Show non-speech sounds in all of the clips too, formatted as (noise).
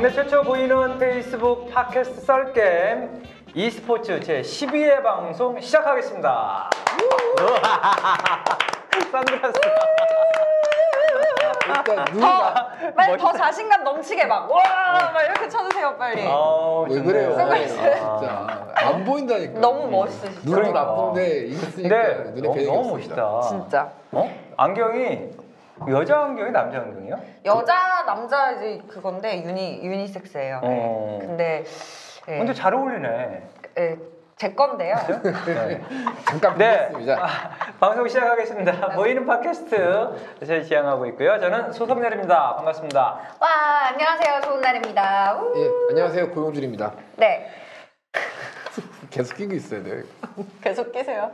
국내 최초 보이는 페이스북 팟캐스트 썰게임 e스포츠 제 12회 방송 시작하겠습니다. 선글라스. 일단 눈이 더, 나. 빨리 더 멋있다. 자신감 넘치게 막, 와! 막 이렇게 쳐주세요, 빨리. 아우, 왜 좋네요. 그래요? 선글라스. 아, 진짜 안 보인다니까. 너무 멋있으시죠? 눈은 그러니까. 나쁜데 쓰니까 근데 눈에 너무. 멋있다. 진짜. 어? 안경이 여자 안경이 남자 안경이요? 여자, 남자 이제 그건데, 유니, 유니섹스예요. 어. 근데, 예, 근데 잘 어울리네. 예, 제 건데요. 네. (laughs) 잠깐 네. 보겠습니다. 아, 방송 시작하겠습니다. 보이는 팟캐스트 저희 지향하고 있고요. 저는 소석렬입니다. 반갑습니다. 와, 안녕하세요. 좋은 날입니다. 우. 예, 안녕하세요 고용준입니다. 네, 계속 끼고 있어야 돼. (laughs) 계속 끼세요.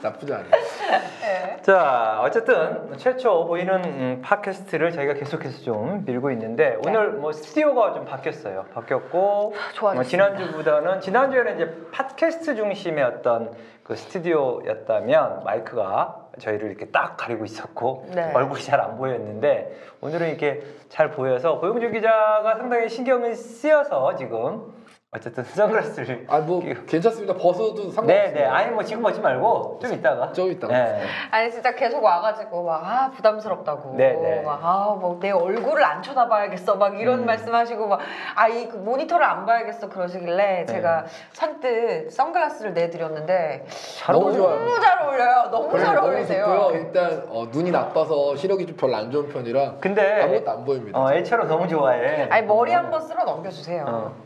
나쁘지 않아요. 네. 자, 어쨌든 최초 보이는 음, 팟캐스트를 저희가 계속해서 좀 밀고 있는데 오늘 뭐 스튜디오가 좀 바뀌었어요. 바뀌었고 좋아졌습니다. 뭐 지난주보다는 지난주에는 이제 팟캐스트 중심의 어떤 그 스튜디오였다면 마이크가 저희를 이렇게 딱 가리고 있었고 네. 얼굴이 잘 안 보였는데 오늘은 이렇게 잘 보여서 고용주 기자가 상당히 신경을 쓰여서 지금 어쨌든 선글라스를 (laughs) 아 뭐 괜찮습니다. 벗어도 상관없습니다. 네, 네. 아니 뭐 지금 벗지 말고 좀 이따가. 좀 이따가. 네. 아니 진짜 계속 와가지고 막 아 부담스럽다고 네, 네. 막아뭐 내 얼굴을 안 쳐다봐야겠어 막 이런 음. 말씀하시고 막 아이 그 모니터를 안 봐야겠어 그러시길래 제가 선뜻 선글라스를 내드렸는데 잘 너무. 너무 잘 어울려요 너무 그래, 잘 어울리세요 좋고요. 일단 어, 눈이 나빠서 시력이 좀 별로 안 좋은 편이라 근데 아무것도 안 보입니다. 어, 애처럼 너무 좋아해. 아니 머리 한번 쓸어 넘겨주세요 어.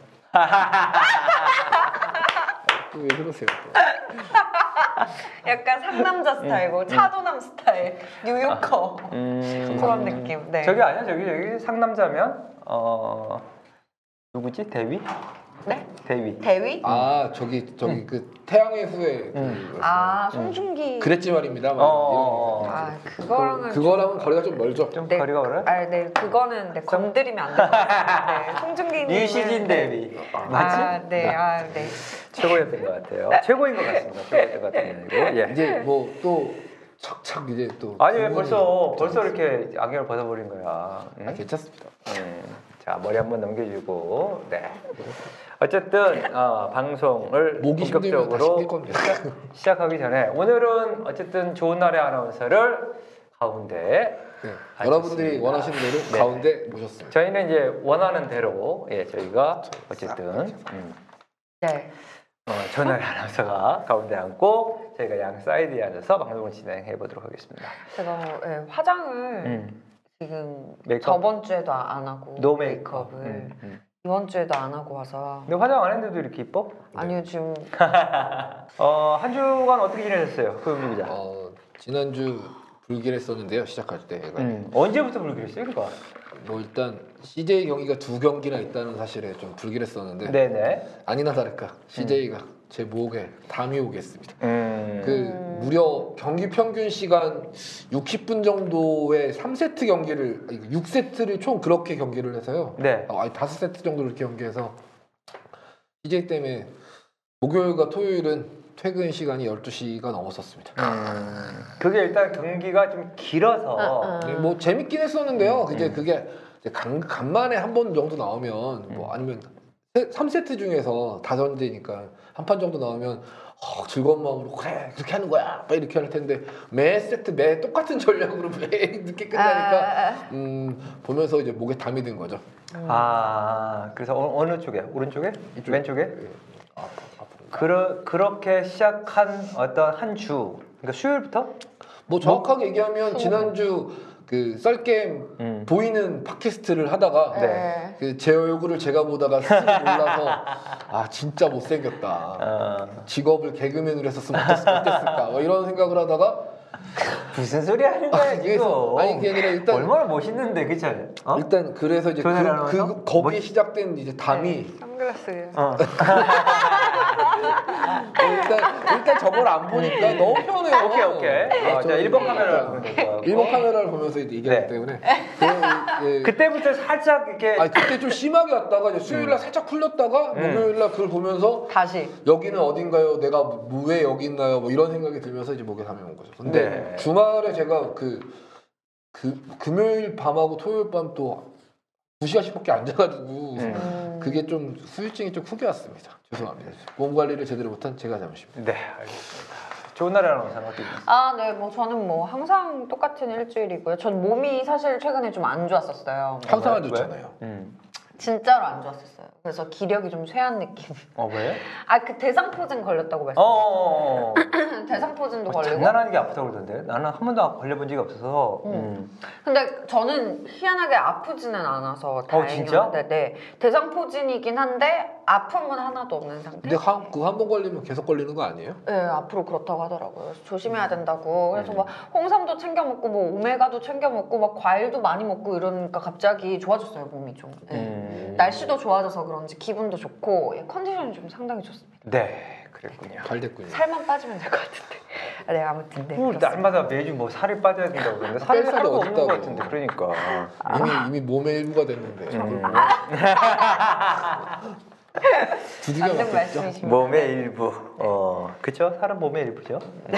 왜 그러세요? 또? 약간 상남자 스타일고 차도남 스타일 뉴요커 음. 그런 느낌 네 저기 아니야 저기 저기 상남자면 어 누구지 대위? 네? 대위. 대위 아 저기 저기 그 태양의 후예 그 음. 아 송중기 그랬지 말입니다. 막 어. 이런 아 그거랑은 그, 그거랑은 거리가 좀 멀죠. 좀 네. 거리가 멀어요? 아, 네, 그거는 네, 건드리면 안 돼요. (laughs) 네, 송중기님. 유시진 대위 맞지? 아, 네, 아, 네. 최고였던 것 같아요. 최고인 것 같습니다. 최고였던 것 아니고. 예. 이제 뭐 또 착착 이제 또 아니 왜 벌써 벌써 좀 이렇게 안경을 벗어버린 거야? 응? 아, 괜찮습니다. 음, 자 머리 한번 넘겨주고 네 어쨌든 어, 방송을 본격적으로. 시작하기 전에 오늘은 어쨌든 좋은 날의 아나운서를 가운데 네. 여러분들이 원하시는 대로 네. 가운데 모셨습니다. 저희는 이제 원하는 대로 예 저희가 어쨌든 음, 네. 어, 전날의 아나운서가 가운데 앉고 저희가 양 사이드에 앉아서 방송을 진행해 보도록 하겠습니다. 제가 네, 화장을 음, 지금 메이크업? 저번 주에도 안 하고 no 메이크업. 메이크업을 음, 음. 이번 주에도 안 하고 와서 근데 화장 안 했는데도 이렇게 이뻐? 아니요 지금 (laughs) 어, 한 주간 어떻게 지내셨어요? 소영주 기자. 어, 지난주 불길했었는데요. 시작할 때가 음, 언제부터 불길했어요, 이거? 뭐 일단 CJ 경기가 두 경기나 있다는 사실에 좀 불길했었는데 네네. 아니나 다를까 CJ가 제 목에 담이 오겠습니다. 음, 그 무려 경기 평균 시간 60분 정도의 3세트 경기를 6세트를 총 그렇게 경기를 해서요. 네. 아, 아니 5세트 정도를 이렇게 경기해서 CJ 때문에 목요일과 토요일은 퇴근 시간이 12시가 넘었었습니다. 음, 그게 일단 경기가 좀 길어서 응, 응. 네, 뭐 재밌긴 했었는데요. 음, 이제 음. 그게 이제 간, 간만에 한 번 정도 나오면 뭐 아니면 3세트 중에서 다전제니까 한 판 정도 나오면 어, 즐거운 마음으로 그래 그렇게 하는 거야 막 이렇게 할 텐데 매 세트 매 똑같은 전략으로 (laughs) 매 늦게 끝나니까 아, 아, 음 보면서 이제 목에 담이 든 거죠. 아, 그래서 어, 느 쪽에? 오른쪽에? 이쪽. 왼쪽에? 예. 아. 그러, 그렇게 시작한 어떤 한 주, 그러니까 수요일부터? 뭐 정확하게 얘기하면 지난주 그 썰게임 음. 보이는 팟캐스트를 하다가 아. 네. 그제 얼굴을 제가 보다가 스스로 놀라서 (laughs) 아 진짜 못생겼다. 어, 직업을 개그맨으로 했었으면 어땠, 어땠을까 뭐 이런 생각을 하다가 무슨 소리 하는 거야, 이게 지금? 아니 그게 아니라 일단 얼마나 멋있는데, 그치? 어? 일단 그래서 이제 그? 그 거기에 뭐- 시작된 이제 담이 선글라스 어. (laughs) 일단 일단 저걸 안 보니까 너무 편해요. 음. 오케이, 오케이. 어, 아, 자, 저 1번 카메라를 보면 될것 같고. 일본 카메라를 보면서 이제 얘기하기 네. 때문에 그, (laughs) 예, 그때부터 살짝 이렇게 아니 그때 좀 심하게 왔다가 이제 수요일날 살짝 풀렸다가 음. 목요일날 그걸 보면서 다시 여기는 어딘가요? 내가 뭐- 왜 여기 있나요? 뭐 이런 생각이 들면서 이제 목에 담이 온 거죠. 근데 네. 주말에 제가 그, 그 금요일 밤하고 토요일 밤 또 두 시간씩밖에 안 자가지고 음. 음. 그게 좀 후유증이 좀 크게 왔습니다. 죄송합니다. 몸 관리를 제대로 못한 제가 잘못입니다. 네, 알겠습니다. 좋은 날이라는 듭니다. 아, 네, 뭐 저는 뭐 항상 똑같은 일주일이고요. 전 몸이 사실 최근에 좀 안 좋았었어요. 항상 안 왜? 좋잖아요. 음. 진짜로 안 좋았었어요. 그래서 기력이 좀 쇠한 느낌. 어 왜? 아, 그 대상포진 걸렸다고 어, 말씀. 어, 어. 대상포진도 어, (clears throat) 걸리고. 장난하는 게 아프다고 그러던데 나는 한 번도 걸려본 적이 없어서 음. 음. 근데 저는 희한하게 아프지는 않아서 다행이었는데, 진짜? 네. 대상포진이긴 한데 아픔은 하나도 없는 상태. 근데 그 한 번 걸리면 계속 걸리는 거 아니에요? 네, 앞으로 그렇다고 하더라고요. 그래서 조심해야 된다고. 그래서 음. 막 홍삼도 챙겨 먹고 뭐 오메가도 챙겨 먹고 막 과일도 많이 먹고 이러니까 갑자기 좋아졌어요 몸이 좀. 네. 음. 날씨도 좋아져서 그런지 기분도 좋고 예, 컨디션이 좀 상당히 좋습니다. 네, 그랬군요. 잘 됐군요. 살만 빠지면 될 것 같은데. (laughs) 아, 네 아무튼 네. 뭐, 그렇습니다. 날마다 매주 뭐 살이 빠져야 된다고 그러는데 살이 뺄 살이 살도 없는 어딨다고. 것 같은데 그러니까. 이미 이미 몸의 일부가 됐는데 음. (laughs) 두들겨 맞는 맞겠죠. 말씀이십니다. 몸의 일부. 어, 그쵸? 살은 몸의 일부죠. 음.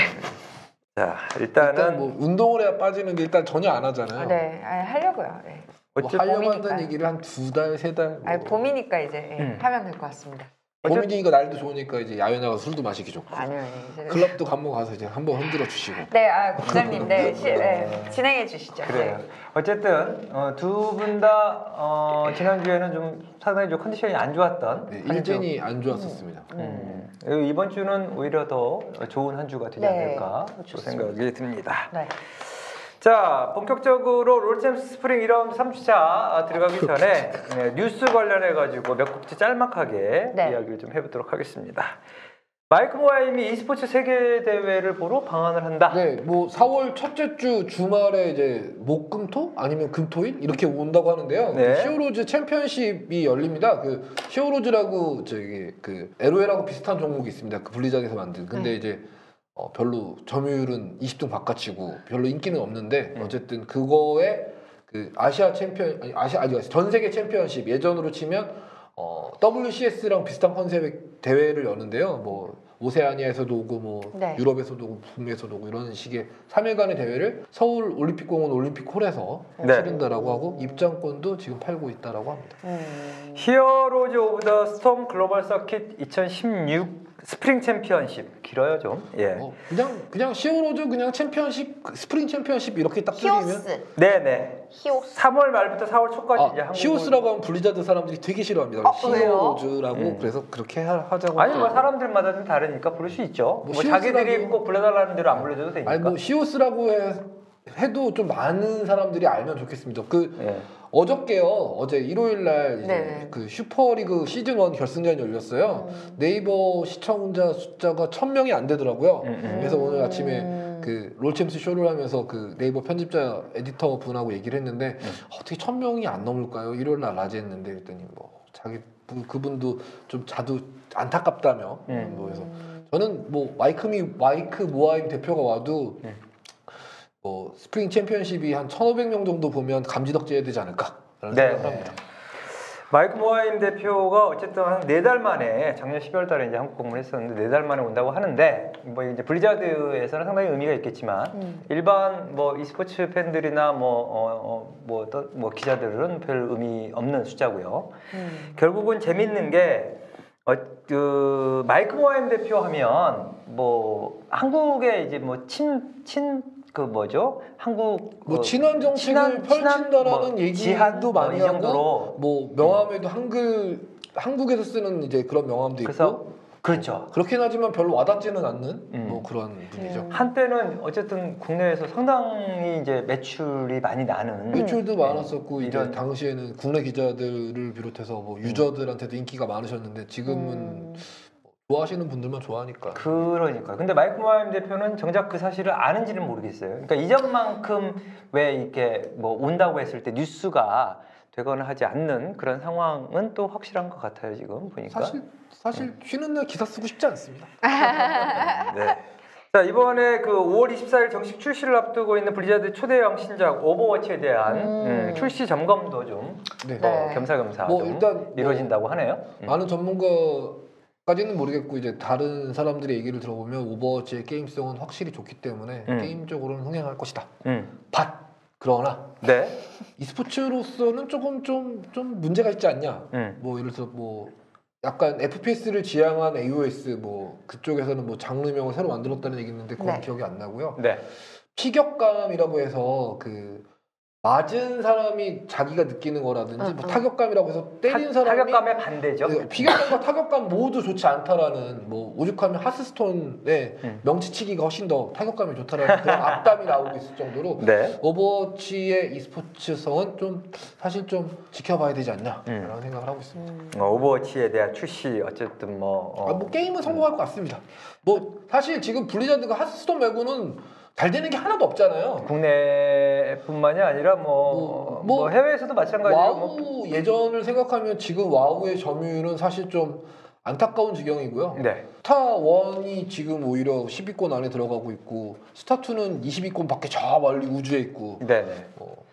자, 일단 일단은 뭐 운동을 해야 빠지는 게 일단 전혀 안 하잖아요. 아, 네, 아, 하려고요. 네. 뭐 어쨌든 하려고. 한다는 얘기를 한 두 달, 세 달. 뭐. 아, 봄이니까 이제 예, 음. 하면 될 것 같습니다. 봄이니까 날도 좋으니까 이제 야외 나가 서 술도 마시기 좋고. 아니요, 아니요. 이제... 클럽도 한번 가서 이제 한번 흔들어 주시고. 네, 아, 국장님, 네, 시, 네, 진행해 주시죠. 그래요. 네. 어쨌든 어, 두분 다 어, 지난주에는 좀 상당히 좀 컨디션이 안 좋았던 네. 일진이 안 좋았었습니다. 음. 그리고 이번 주는 오히려 더 좋은 한 주가 되지 네, 않을까. 생각이 듭니다. 네. 자, 본격적으로 롤챔스 스프링 1라운드 3주차 들어가기 전에 네, 뉴스 관련해 가지고 몇 꼭지 짤막하게 네. 이야기를 좀 해보도록 하겠습니다. 마이크 모하임이 e스포츠 세계 대회를 보러 방한을 한다. 네, 뭐 4월 첫째 주 주말에 이제 목금토 아니면 금토일 이렇게 온다고 하는데요. 네. 그 Heroes 챔피언십이 열립니다. 그 Heroes라고 저기 그 LOL하고 비슷한 종목이 있습니다. 그 블리자드에서 만든. 근데 네. 이제 어, 별로 점유율은 20등 바깥이고 별로 인기는 없는데 음. 어쨌든 그거에 그 아시아 챔피언 아니 아시아 아니 전 세계 챔피언십 예전으로 치면 어, WCS랑 비슷한 컨셉의 대회를 여는데요. 뭐 오세아니아에서도 오고 뭐 네. 유럽에서도 오고 북미에서도 오고 이런 식의 3일간의 대회를 서울 올림픽공원 올림픽홀에서 네. 치른다라고 하고 입장권도 지금 팔고 있다라고 합니다. 음. Heroes of the Storm 글로벌 서킷 2016 스프링 챔피언십 길어요 좀. 예. 뭐 그냥 그냥 Heroes 그냥 챔피언십 그 스프링 챔피언십 이렇게 딱 줄이면 히오스, 네, 네. 히오스. 3월 말부터 4월 초까지 이제 아, 한국 히오스라고 하면 블리자드 사람들이 되게 싫어합니다. 어, 왜요? Heroes라고 음. 그래서 그렇게 하, 하자고. 아니 뭐. 사람들마다 좀 다르니까 부를 수 있죠. 뭐, 뭐 자기들이 꼭 불러달라는 대로 안 불러줘도 되니까. 아니 뭐 히오스라고 해, 해도 좀 많은 사람들이 알면 좋겠습니다. 그 예. 어저께요. 어제 일요일 날 이제 네네. 그 슈퍼리그 시즌 1 결승전이 열렸어요. 음. 네이버 시청자 숫자가 1000명이 안 되더라고요. 음, 음. 그래서 오늘 아침에 음. 그 롤챔스 쇼를 하면서 그 네이버 편집자 에디터 분하고 얘기를 했는데 음. 어떻게 1000명이 안 넘을까요? 일요일 날 낮에 했는데 그랬더니 뭐 자기 그- 그분도 좀 자두 안타깝다며 음. 뭐 해서 저는 뭐 마이크미 마이크 모하임 대표가 와도 음. 뭐 스프링 챔피언십이 한 1,500명 정도 보면 감지덕지해야 되지 않을까 라는 네. 생각을 합니다. 마이크 모하임 대표가 어쨌든 한 네 달 만에 작년 12월 달에 이제 한국 방문을 했었는데 네 달 만에 온다고 하는데 뭐 이제 블리자드에서는 상당히 의미가 있겠지만 음. 일반 뭐 e스포츠 팬들이나 뭐어뭐 또뭐 기자들은 별 의미 없는 숫자고요. 음. 결국은 재밌는 게 어, 그 마이크 모아임 대표 하면 뭐 한국에 이제 뭐 친 친 그 뭐죠? 한국 뭐 그 친한 정책을 펼친다라는 뭐 얘기도 지한 많이 뭐이 하고 정도로 뭐 명함에도 한글 한국에서 쓰는 이제 그런 명함도 그래서 있고 그렇죠. 그렇긴 하지만 별로 와닿지는 않는 음. 뭐 그런 분이죠. 음. 한때는 어쨌든 국내에서 상당히 이제 매출이 많이 나는 매출도 많았었고 이제 이런- 당시에는 국내 기자들을 비롯해서 뭐 유저들한테도 인기가 많으셨는데 지금은 음. 좋아하시는 분들만 좋아하니까. 그러니까 근데 마이크 모하임 대표는 정작 그 사실을 아는지는 모르겠어요. 그러니까 이전만큼 왜 이렇게 뭐 온다고 했을 때 뉴스가 되거나 하지 않는 그런 상황은 또 확실한 것 같아요 지금 보니까. 사실 사실 쉬는 날 기사 쓰고 싶지 않습니다. (laughs) 네. 자 이번에 그 5월 24일 정식 출시를 앞두고 있는 블리자드 초대형 신작 오버워치에 대한 음. 음, 출시 점검도 좀 네. 네. 어, 겸사겸사 뭐 좀 일단 뭐 이루어진다고 하네요. 음. 많은 전문가 까지는 모르겠고 이제 다른 사람들의 얘기를 들어보면 오버워치의 게임성은 확실히 좋기 때문에 음. 게임적으로는 흥행할 것이다. 음. but 그러나 네. e스포츠로서는 조금 좀 좀 문제가 있지 않냐. 음. 뭐 예를 들어서 뭐 약간 FPS를 지향한 AOS 뭐 그쪽에서는 뭐 장르명을 새로 만들었다는 얘기 있는데 그건 네. 기억이 안 나고요. 네. 피격감이라고 해서 그 맞은 사람이 자기가 느끼는 거라든지 응, 뭐 응. 타격감이라고 해서 때린 타, 사람이 타격감의 반대죠. 그 피격감과 타격감 모두 좋지 않다라는 뭐 오죽하면 하스스톤의 음. 명치치기가 훨씬 더 타격감이 좋다라는 그런 (laughs) 악담이 나오고 있을 정도로 네. 오버워치의 e스포츠성은 좀 사실 좀 지켜봐야 되지 않냐 음. 라는 생각을 하고 있습니다. 음. 어, 오버워치에 대한 출시 어쨌든 뭐, 어, 아, 뭐 게임은 성공할 것 같습니다. 뭐 사실 지금 블리자드가 하스스톤 말고는 잘 되는 게 하나도 없잖아요. 국내뿐만이 아니라 뭐, 뭐, 뭐, 뭐 해외에서도 마찬가지로 와우 뭐, 예전을 생각하면 지금 와우의 점유율은 사실 좀 안타까운 지경이고요. 네. 스타 1이 지금 오히려 10위권 안에 들어가고 있고 스타 2는 20위권 밖에 저 멀리 우주에 있고 네, 네. 뭐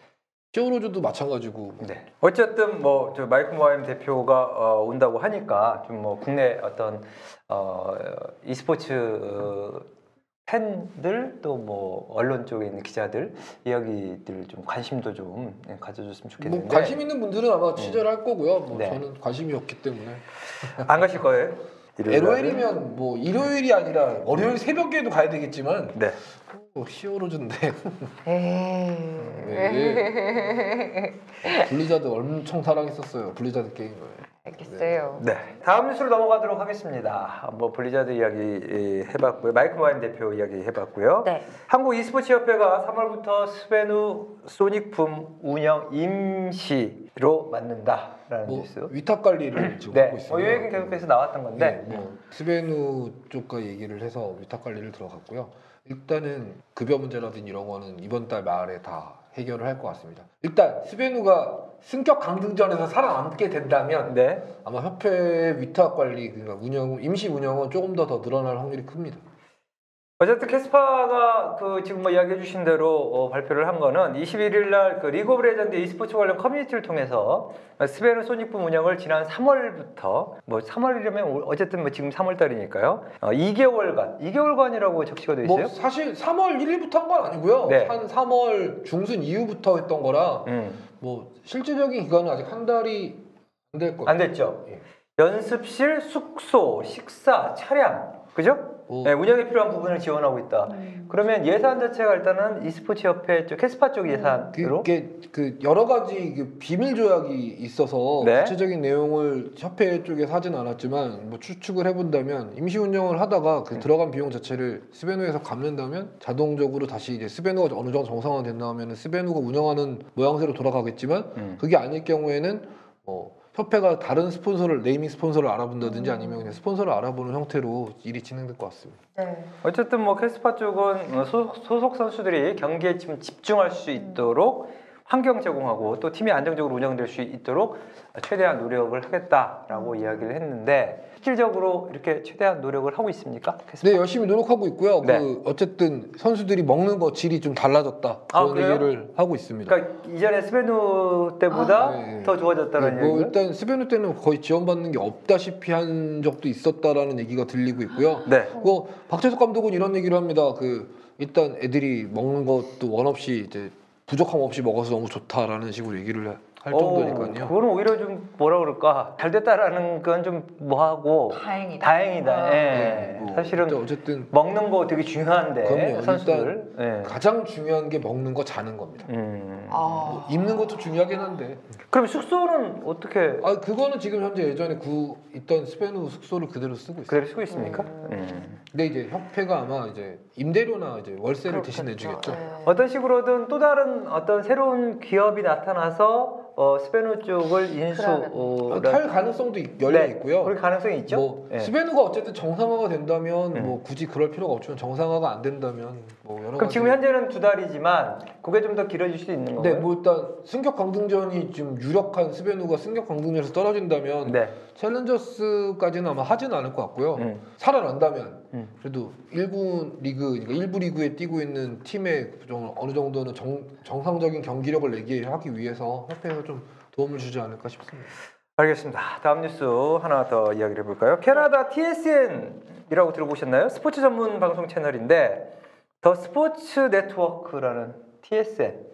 히어로즈도 마찬가지고 네. 어쨌든 뭐 저 마이크 모하임 대표가 어, 온다고 하니까 좀 뭐 국내 어떤 어, e스포츠 어, 팬들 또 뭐 언론 쪽에 있는 기자들 이야기들 좀 관심도 좀 예, 가져줬으면 뭐 좋겠는데 관심 있는 분들은 아마 취재를 할 거고요. 뭐 네. 저는 관심이 없기 때문에 안 가실 거예요? LOL이면 뭐 일요일이 아니라 월요일 새벽에도 가야 되겠지만 네. 뭐 히어로즈인데 에이. 블리자드 엄청 사랑했었어요. 블리자드 게임을. 알겠어요. 네. 다음 뉴스로 넘어가도록 하겠습니다. 뭐 블리자드 이야기 예, 해봤고요. 마이크 모하임 대표 이야기 해봤고요. 네. 한국 e스포츠 협회가 3월부터 스베누 소닉 붐 운영 임시로 맡는다 라는 뭐 뉴스. 위탁 관리를 지금 네. 하고 있습니다. 뭐이 얘기는 계속해서 나왔던 건데. 네, 뭐 스베누 쪽과 얘기를 해서 위탁 관리를 들어갔고요. 일단은 급여 문제라든지 이런 거는 이번 달 말에 다 해결을 할 것 같습니다. 일단 스베누가 승격 강등전에서 살아남게 된다면 네. 아마 협회 위탁 관리 그러니까 운영 임시 운영은 조금 더 더 늘어날 확률이 큽니다. 어쨌든 KeSPA가 그 지금 뭐 이야기해 주신 대로 어, 발표를 한 거는 21일 날 그 리그 오브 레전드 e스포츠 관련 커뮤니티를 통해서 스베누 소닉붐 운영을 지난 3월부터 뭐 3월이라면 어쨌든 뭐 지금 3월 달이니까요. 어, 2개월간 2개월간이라고 적시가 돼 있어요. 뭐 사실 3월 1일부터 한 건 아니고요. 네. 한 3월 중순 이후부터 했던 거라 음. 뭐 실질적인 기간은 아직 한 달이 안 될 거예요. 안 됐죠. 예. 연습실, 숙소, 식사, 차량, 그죠? 뭐 네, 운영에 필요한 부분을 지원하고 있다. 그러면 예산 자체가 일단은 e스포츠 협회 쪽 KeSPA 쪽 예산으로 그게 그 여러 가지 그 비밀 조약이 있어서 네. 구체적인 내용을 협회 쪽에서 하진 않았지만 뭐 추측을 해본다면 임시 운영을 하다가 그 음. 들어간 비용 자체를 스베누에서 갚는다면 자동적으로 다시 이제 스베누가 어느 정도 정상화 된다면 스베누가 운영하는 모양새로 돌아가겠지만 음. 그게 아닐 경우에는 뭐 협회가 다른 스폰서를 네이밍 스폰서를 알아본다든지 아니면 그냥 스폰서를 알아보는 형태로 일이 진행될 것 같습니다. 네. 어쨌든 뭐 KeSPA 쪽은 어, 소- 소속 선수들이 경기에 좀 집중할 수 있도록 환경 제공하고 또 팀이 안정적으로 운영될 수 있도록 최대한 노력을 하겠다라고 이야기를 했는데 실질적으로 이렇게 최대한 노력을 하고 있습니까? KeSPA? 네 열심히 노력하고 있고요. 네. 그 어쨌든 선수들이 먹는 거 질이 좀 달라졌다 아, 그런 그래요? 얘기를 하고 있습니다. 그러니까 이전에 스베누 때보다 아, 네. 더 좋아졌다는 네, 뭐 얘기를 일단 스베누 때는 거의 지원받는 게 없다시피 한 적도 있었다라는 얘기가 들리고 있고요. 네. 그 박재석 감독은 이런 얘기를 합니다. 그 일단 애들이 먹는 것도 원 없이 이제 부족함 없이 먹어서 너무 좋다라는 식으로 얘기를 할 어, 정도니까요. 그거는 오히려 좀 뭐라 그럴까 잘 됐다라는 건 좀 뭐하고 다행이다. 다행이다. 아. 예. 네, 뭐 사실은 어쨌든 먹는 거 되게 중요한데 그럼요. 선수들. 예. 가장 중요한 게 먹는 거 자는 겁니다. 음. 아. 뭐 입는 것도 중요하긴 한데 그럼 숙소는 어떻게 아 그거는 지금 현재 예전에 구 있던 스페누 숙소를 그대로 쓰고 있어요. 그대로 쓰고 있습니까? 음. 음. 근데 이제 협회가 아마 이제 임대료나 이제 월세를 대신 그렇겠죠. 내주겠죠. 네. 어떤 식으로든 또 다른 어떤 새로운 기업이 나타나서 어, 스페누 쪽을 인수 그러면. 어, 아, 탈 가능성도 있- 열려 네, 있고요. 그럴 가능성이 있죠. 뭐 예. 스베누가 어쨌든 정상화가 된다면 음. 뭐 굳이 그럴 필요가 없지만 정상화가 안 된다면 뭐 여러 그럼 가지 지금 현재는 두 달이지만 그게 좀 더 길어질 수도 있는 네, 거고요. 뭐 일단 승격 강등전이 지금 유력한 스베누가 승격 강등전에서 떨어진다면 네. 챌린저스까지는 아마 하지는 않을 것 같고요. 음. 살아난다면 음. 그래도 1군 리그 그러니까 1부 리그에 뛰고 있는 좀 어느 정도는 정, 정상적인 경기력을 내게 하기 위해서 협회에서 좀 도움을 주지 않을까 싶습니다. 알겠습니다. 다음 뉴스 하나 더 이야기를 해볼까요? 캐나다 TSN이라고 들어보셨나요? 스포츠 전문 방송 채널인데 더 스포츠 네트워크라는 TSN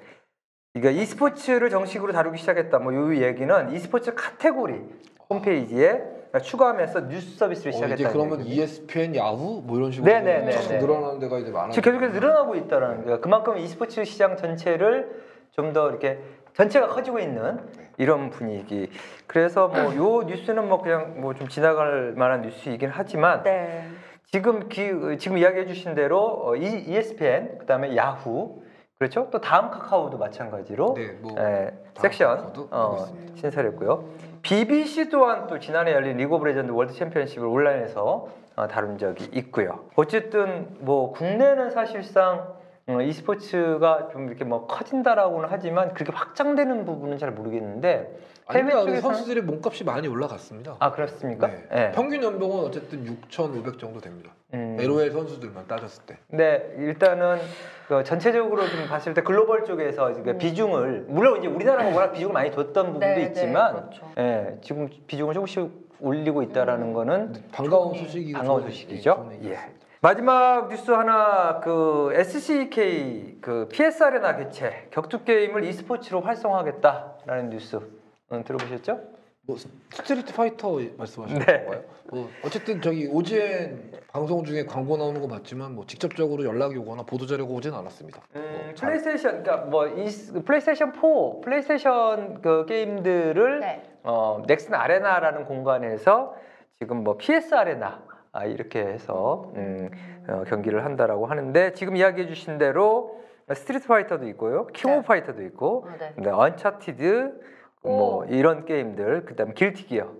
그러니까 e스포츠를 정식으로 다루기 시작했다. 뭐 이 얘기는 e스포츠 카테고리 홈페이지에 추가하면서 뉴스 서비스를 어, 시작했다. 이제 그러면 ESPN, 야후 뭐 이런 식으로 네네네, 네. 늘어나는 데가 이제 많아요. 지금 계속해서 늘어나고 있다라는 거예요. 그만큼 e스포츠 시장 전체를 좀 더 이렇게 전체가 커지고 있는 이런 분위기. 그래서 뭐 요 뉴스는 뭐 그냥 뭐 좀 지나갈 만한 뉴스이긴 하지만 네. 지금 기, 지금 이야기해 주신 대로 어, 이- ESPN 그다음에 야후 그렇죠? 또 다음 카카오도 마찬가지로 네, 뭐 예, 다음 섹션 어. 신설했고요. BBC 또한 또 지난해 열린 리그 오브 레전드 월드 챔피언십을 온라인에서 어, 다룬 적이 있고요. 어쨌든 뭐 국내는 사실상 어, e스포츠가 좀 이렇게 뭐 커진다라고는 하지만 그렇게 확장되는 부분은 잘 모르겠는데 해외. 쪽에서는 선수들의 몸값이 많이 올라갔습니다. 아 그렇습니까? 네. 예. 평균 연봉은 어쨌든 6,500 정도 됩니다. 음. LOL 선수들만 따졌을 때. 네, 일단은 그 전체적으로 좀 봤을 때 글로벌 쪽에서 이제 음. 비중을 물론 이제 우리나라가 워낙 비중을 많이 뒀던 부분도 네, 네, 있지만 그렇죠. 예, 지금 비중을 조금씩 올리고 있다라는 거는 반가운 좋은 소식이 반가운 소식이죠. 예. 얘기였습니다. 마지막 뉴스 하나 그 SCK 그 PS 아레나 개최 격투 게임을 e스포츠로 활성화하겠다라는 뉴스 음, 들어보셨죠? 뭐 스트리트 파이터 말씀하시는 네. 건가요? 뭐 어쨌든 저기 OGN 방송 중에 광고 나오는 거 봤지만 뭐 직접적으로 연락이 오거나 보도 자료가 오진 않았습니다. 음, 뭐 잘- 플레이스테이션 그러니까 뭐 이, 플레이스테이션 4 플레이스테이션 그 게임들을 네. 어, 넥슨 아레나라는 공간에서 지금 뭐 PS 아레나 아, 이렇게 해서 음, 어, 경기를 한다라고 하는데 지금 이야기해 주신 대로 스트리트 파이터도 있고요, 킹 오브 네. 파이터도 있고, 아, 네. 네, 언차티드 뭐 오. 이런 게임들, 그다음에 길티 기어,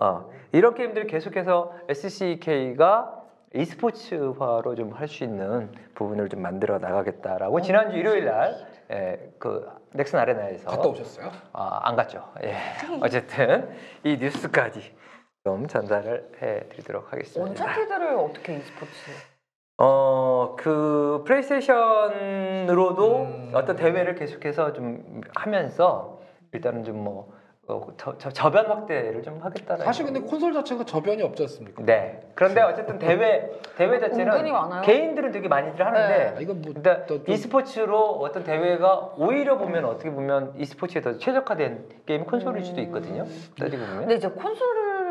어, 이런 게임들 계속해서 SCK가 e스포츠화로 좀 할 수 있는 부분을 좀 만들어 나가겠다라고 지난주 일요일 날 예, 그 넥슨 아레나에서 갔다 오셨어요? 아, 안 갔죠. 예. (laughs) 어쨌든 이 뉴스까지 좀 전달을 해 드리도록 하겠습니다. 언차티드를 어떻게 e스포츠? 어, 그 플레이스테이션으로도 음. 어떤 대회를 계속해서 좀 하면서 일단은 좀뭐 어, 저, 저, 저변 확대를 좀 하겠다는. 사실 근데 콘솔 자체가 저변이 없지 않습니까? 네. 그런데 어쨌든 대회 대회 자체는. 개인들은 되게 많이들 하는데 네. 아, 이건 뭐 근데 또 좀- e스포츠로 어떤 대회가 오히려 보면 어떻게 보면 e스포츠에 더 최적화된 게임 콘솔일 수도 있거든요. 따지고 보면. 근데 이제 콘솔을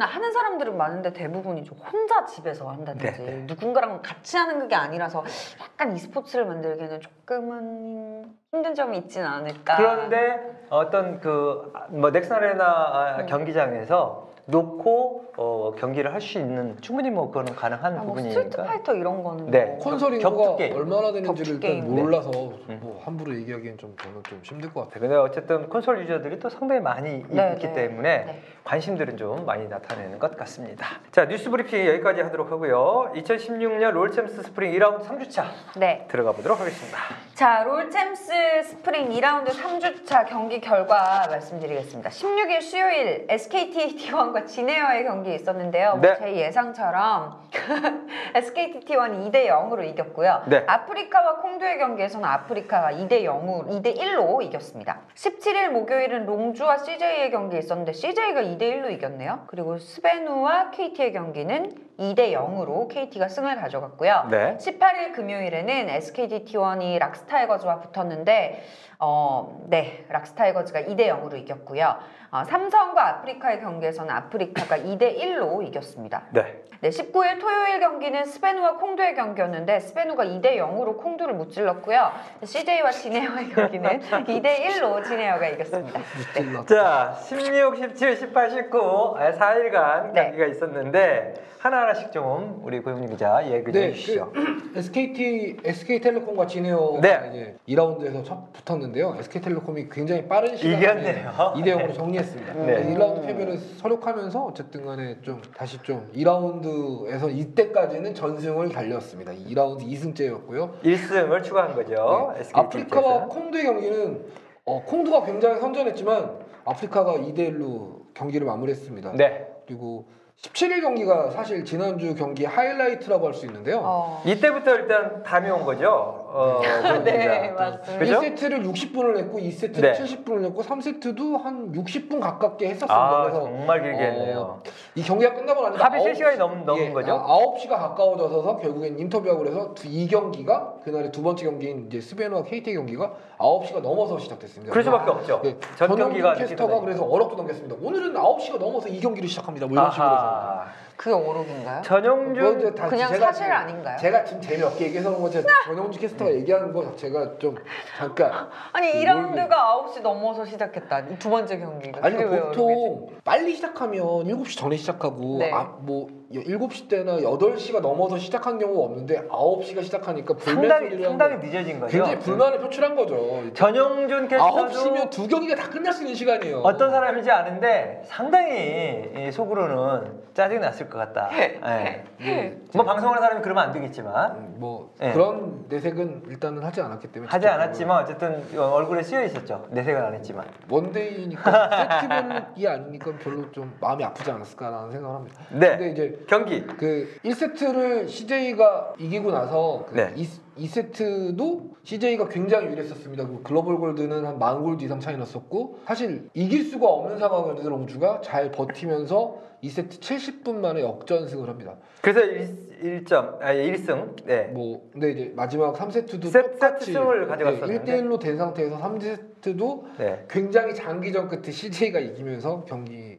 하는 사람들은 많은데 대부분이 좀 혼자 집에서 한다든지 네, 네. 누군가랑 같이 하는 그게 아니라서 약간 e스포츠를 만들기에는 조금은 힘든 점이 있지는 않을까. 그런데 어떤 그뭐 넥슨 아레나 음. 경기장에서 놓고 어, 경기를 할 수 있는 충분히 뭐 그거는 가능한 아, 뭐 스트리트 부분이니까. 파이터 이런 거는 네. 뭐 콘솔 격투 인구가 게임. 얼마나 되는지를 일단. 몰라서 음. 뭐 함부로 얘기하기엔 좀 저는 좀 힘들 것 같아요. 근데 어쨌든 콘솔 유저들이 또 상당히 많이 있- 네, 있기 네. 때문에 네. 관심들은 좀 많이 나타내는 것 같습니다. 자 뉴스 브리핑 여기까지 하도록 하고요. 2016년 롤챔스 스프링 2라운드 3주차 네. 들어가 보도록 하겠습니다. 자, 롤챔스 스프링 2라운드 3주차 경기 결과 말씀드리겠습니다. 16일 수요일 SKT T1과 진에어의 경기 있었는데요. 뭐 네. 제 예상처럼 (laughs) SKT T1이 2대 0으로 이겼고요. 네. 아프리카와 콩두의 경기에서는 아프리카가 2대 0으로 2대 1로 이겼습니다. 17일 목요일은 롱주와 CJ의 경기 있었는데 CJ가 2대 1로 이겼네요. 그리고 스베누와 KT의 경기는 2대 0으로 KT가 승을 가져갔고요. 네. 18일 금요일에는 SKT T1이 락스타이거즈와 붙었는데 어, 네, 락스타이거즈가 2대 0으로 이겼고요. 어, 삼성과 아프리카의 경기에서는 아프리카가 2대 1로 이겼습니다. 네. 네, 19일 토요일 경기는 스페누와 콩두의 경기였는데 스페누가 2대 0으로 콩두를 무찔렀고요. CJ와 진에어의 경기는 2대 1로 진에어가 이겼습니다. 네. 자 16, 17, 18, 19 아, 4일간 네. 경기가 있었는데 하나 하나씩 좀 우리 고영민 기자 얘기 좀 네, 해주시죠. 그 (clears throat) SKT SK텔레콤과 진에어가 네. 이제 2라운드에서 첫 붙었는데요. SK텔레콤이 굉장히 빠른 시간에 이겼네요. 2대 0으로 정리했습니다. 네. 1라운드 패배를 서력하면서 어쨌든 간에 좀 다시 좀 2라운드에서 이때까지는 전승을 달렸습니다. 2라운드 2승째였고요. 1승을 추가한 거죠. 네. SKT 아프리카와. 콩두의 경기는 어, 콩두가 굉장히 선전했지만 아프리카가 2대 1로 경기를 마무리했습니다. 네. 그리고 17일 경기가 사실 지난주 경기 하이라이트라고 할 수 있는데요. 어. 이때부터 일단 담이 온 거죠. 어, (laughs) 네. 맞습니다. 그죠? 1세트를 60분을 냈고 2세트를 네. 70분을 냈고 3세트도 한 60분 가깝게 했었습니다. 아 그래서 정말 길게 어, 했네요. 이 경기가 끝나고 나니까 합의 아홉 3시간이 넘, 넘은 예, 거죠? 아, 9시가 가까워져서 결국엔 인터뷰하고 그래서 두- 이 경기가 그날의 두 번째 경기인 이제 스베누와 KT 경기가 9시가 넘어서 시작됐습니다. 그럴 수밖에 없죠. 예, 전 전용준 경기가 캐스터가 그래서 어렵게 넘겼습니다. 오늘은 9시가 넘어서 이 경기를 시작합니다. 뭐 이런 식으로 해서. 그게 오록인가요? 전용준 뭐 다 그냥 제가 사실 지금- 아닌가요? 제가 지금 재미없게 얘기해서 그런 거지 전용준 캐스터가 얘기하는 거 자체가 좀 잠깐 아니 그 2라운드가 9시 넘어서 시작했다. 이두 번째 경기가. 아니 보통 빨리 시작하면 7시 전에 시작하고 네. 아, 뭐 7시 때나 8시가 넘어서 시작한 경우가 없는데 9시가 시작하니까 불매 상당히 상당히 늦어진 거죠. 굉장히 불만을 표출한 거죠. 전용준 캐스터도 9시면 두 경기가 다 끝날 수 있는 시간이에요. 어떤 사람인지 아는데 상당히 이 속으로는 짜증이 났을 것 같다. 예. 예, 뭐 방송하는 사람이 그러면 안 되겠지만 음, 뭐 예. 그런 내색은 일단은 하지 않았기 때문에 하지 않았지만 어쨌든 얼굴에 쓰여 있었죠. 내색은 안 했지만. 원데이니까 세트별이 아니니까 별로 좀 마음이 아프지 않았을까라는 생각을 합니다. 네. 근데 이제 경기. 그 1세트를 CJ가 이기고 나서 그 네. 2, 세트도 CJ가 굉장히 유리했었습니다. 그 글로벌 골드는 한 만 골드 이상 차이 났었고 사실 이길 수가 없는 상황이었는데 롱주가 잘 버티면서 2세트 70분 만에 역전승을 합니다. 그래서 1, 점 아, 1승. 네. 뭐 근데 이제 마지막 3세트도 세트 똑같이 승을 가져갔었는데. 1대 1로 된 상태에서 3세트도 네. 굉장히 장기전 끝에 CJ가 이기면서 경기는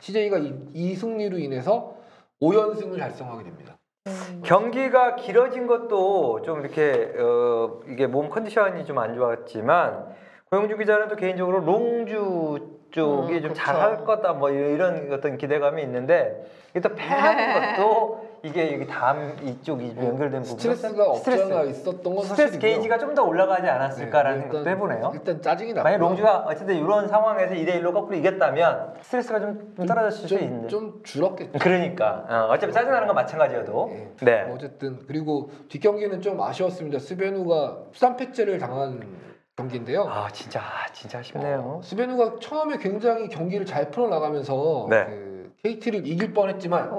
CJ가 이, 이 승리로 인해서 5연승을 달성하게 됩니다. 음. 경기가 길어진 것도 좀 이렇게 어, 이게 몸 컨디션이 좀 안 좋았지만 고영주 기자는 또 개인적으로 롱주 쪽이 음, 좀. 잘할 거다 뭐 이런 어떤 기대감이 있는데 이게 또 패하는 것도 이게 여기 다음 이쪽 이 연결된 부분 스트레스가 없잖아 있었던 건 스트레스 사실이고요. 게이지가 좀 더 올라가지 않았을까라는 네, 생각도 일단- 해보네요. 일단 짜증이 나고 만약 롱주가 어쨌든 이런 상황에서 2대 1로 거꾸로 이겼다면 스트레스가 좀, 좀 떨어졌을 수 있는. 좀, 좀 줄었겠죠. 그러니까 어, 어차피 짜증 나는 건 마찬가지여도. 예. 네. 뭐 어쨌든 그리고 뒷 경기는 좀 아쉬웠습니다. 스베누가 3패째를 당한 경기인데요. 아 진짜 아, 진짜 아쉽네요. 어, 스베누가 처음에 굉장히 경기를 잘 풀어 나가면서 네. 그 KT를 이길 뻔했지만 오.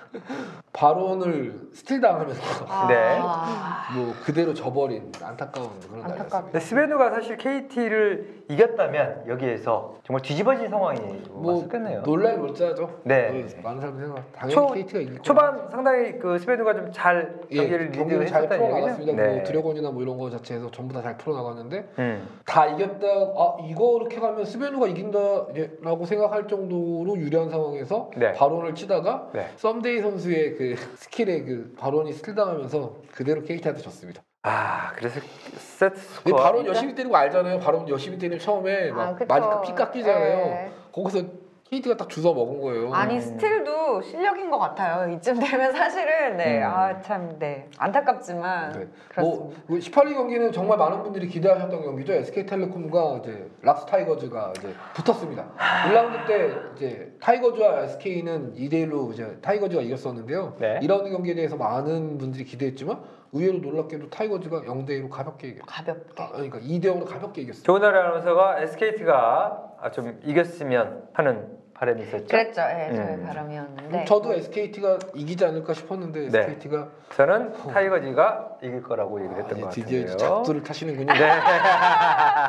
바론을 스틸 당하면서 아. (laughs) 네. 뭐 그대로 져버린 안타까운 그런 안타깝다. 날이었습니다. 근데 스베누가 사실 KT를 이겼다면 여기에서 정말 뒤집어진 상황이 뭐 왔었겠네요. 놀랄 노자죠. 네. 뭐 많은 사람들이 생각. 당연히 초- KT가 이길 거라. 초반 상당히 그 스베누가 좀잘 예, 경기를 경기를 잘 리드했었다는 풀어 얘기죠. 나갔습니다. 네. 뭐 드래곤이나 뭐 이런 거 자체에서 전부 다 잘 풀어 나갔는데 음. 다 이겼다. 아 이거 이렇게 가면 스베누가 이긴다라고 생각할 정도로 유리한 상황에서 네. 바론을 치다가 네. 썸데이 선수의 그 스킬에 그 바론이 스틸 당하면서 그대로 KT한테 졌습니다. 아 그래서 세트 근데 스코어. 바론 열심히 때리고 알잖아요. 바론 열심히 때리면 처음에 막 아, 그쵸. 많이 피 깎이잖아요. 네. 거기서 KT가 딱 주워 먹은 거예요. 아니 음. 스틸도 실력인 것 같아요. 이쯤 되면 사실은 네, 음. 아참 네, 안타깝지만 네. 그렇습니다. 뭐 18일 경기는 정말 많은 분들이 기대하셨던 경기죠. SK텔레콤과 이제 락스 타이거즈가 이제 붙었습니다. 1라운드 때 이제 타이거즈와 SK는 2대 1로 이제 타이거즈가 이겼었는데요. 네. 2라운드 경기에 대해서 많은 분들이 기대했지만 의외로 놀랍게도 타이거즈가 0대 1로 가볍게 이겼. 가볍게. 아, 그러니까 2대 0으로 가볍게 이겼어요. 조은아리 아나운서가 SKT가 좀 이겼으면 하는 바람이 있었죠. 그랬죠. 예, 저의 음. 바람이었는데. 저도 SKT가 이기지 않을까 싶었는데 네. SKT가 저는 타이거즈가 이길 거라고 얘기를 했던 것 드디어 이제 같은데요. 작두를 타시는군요. 네.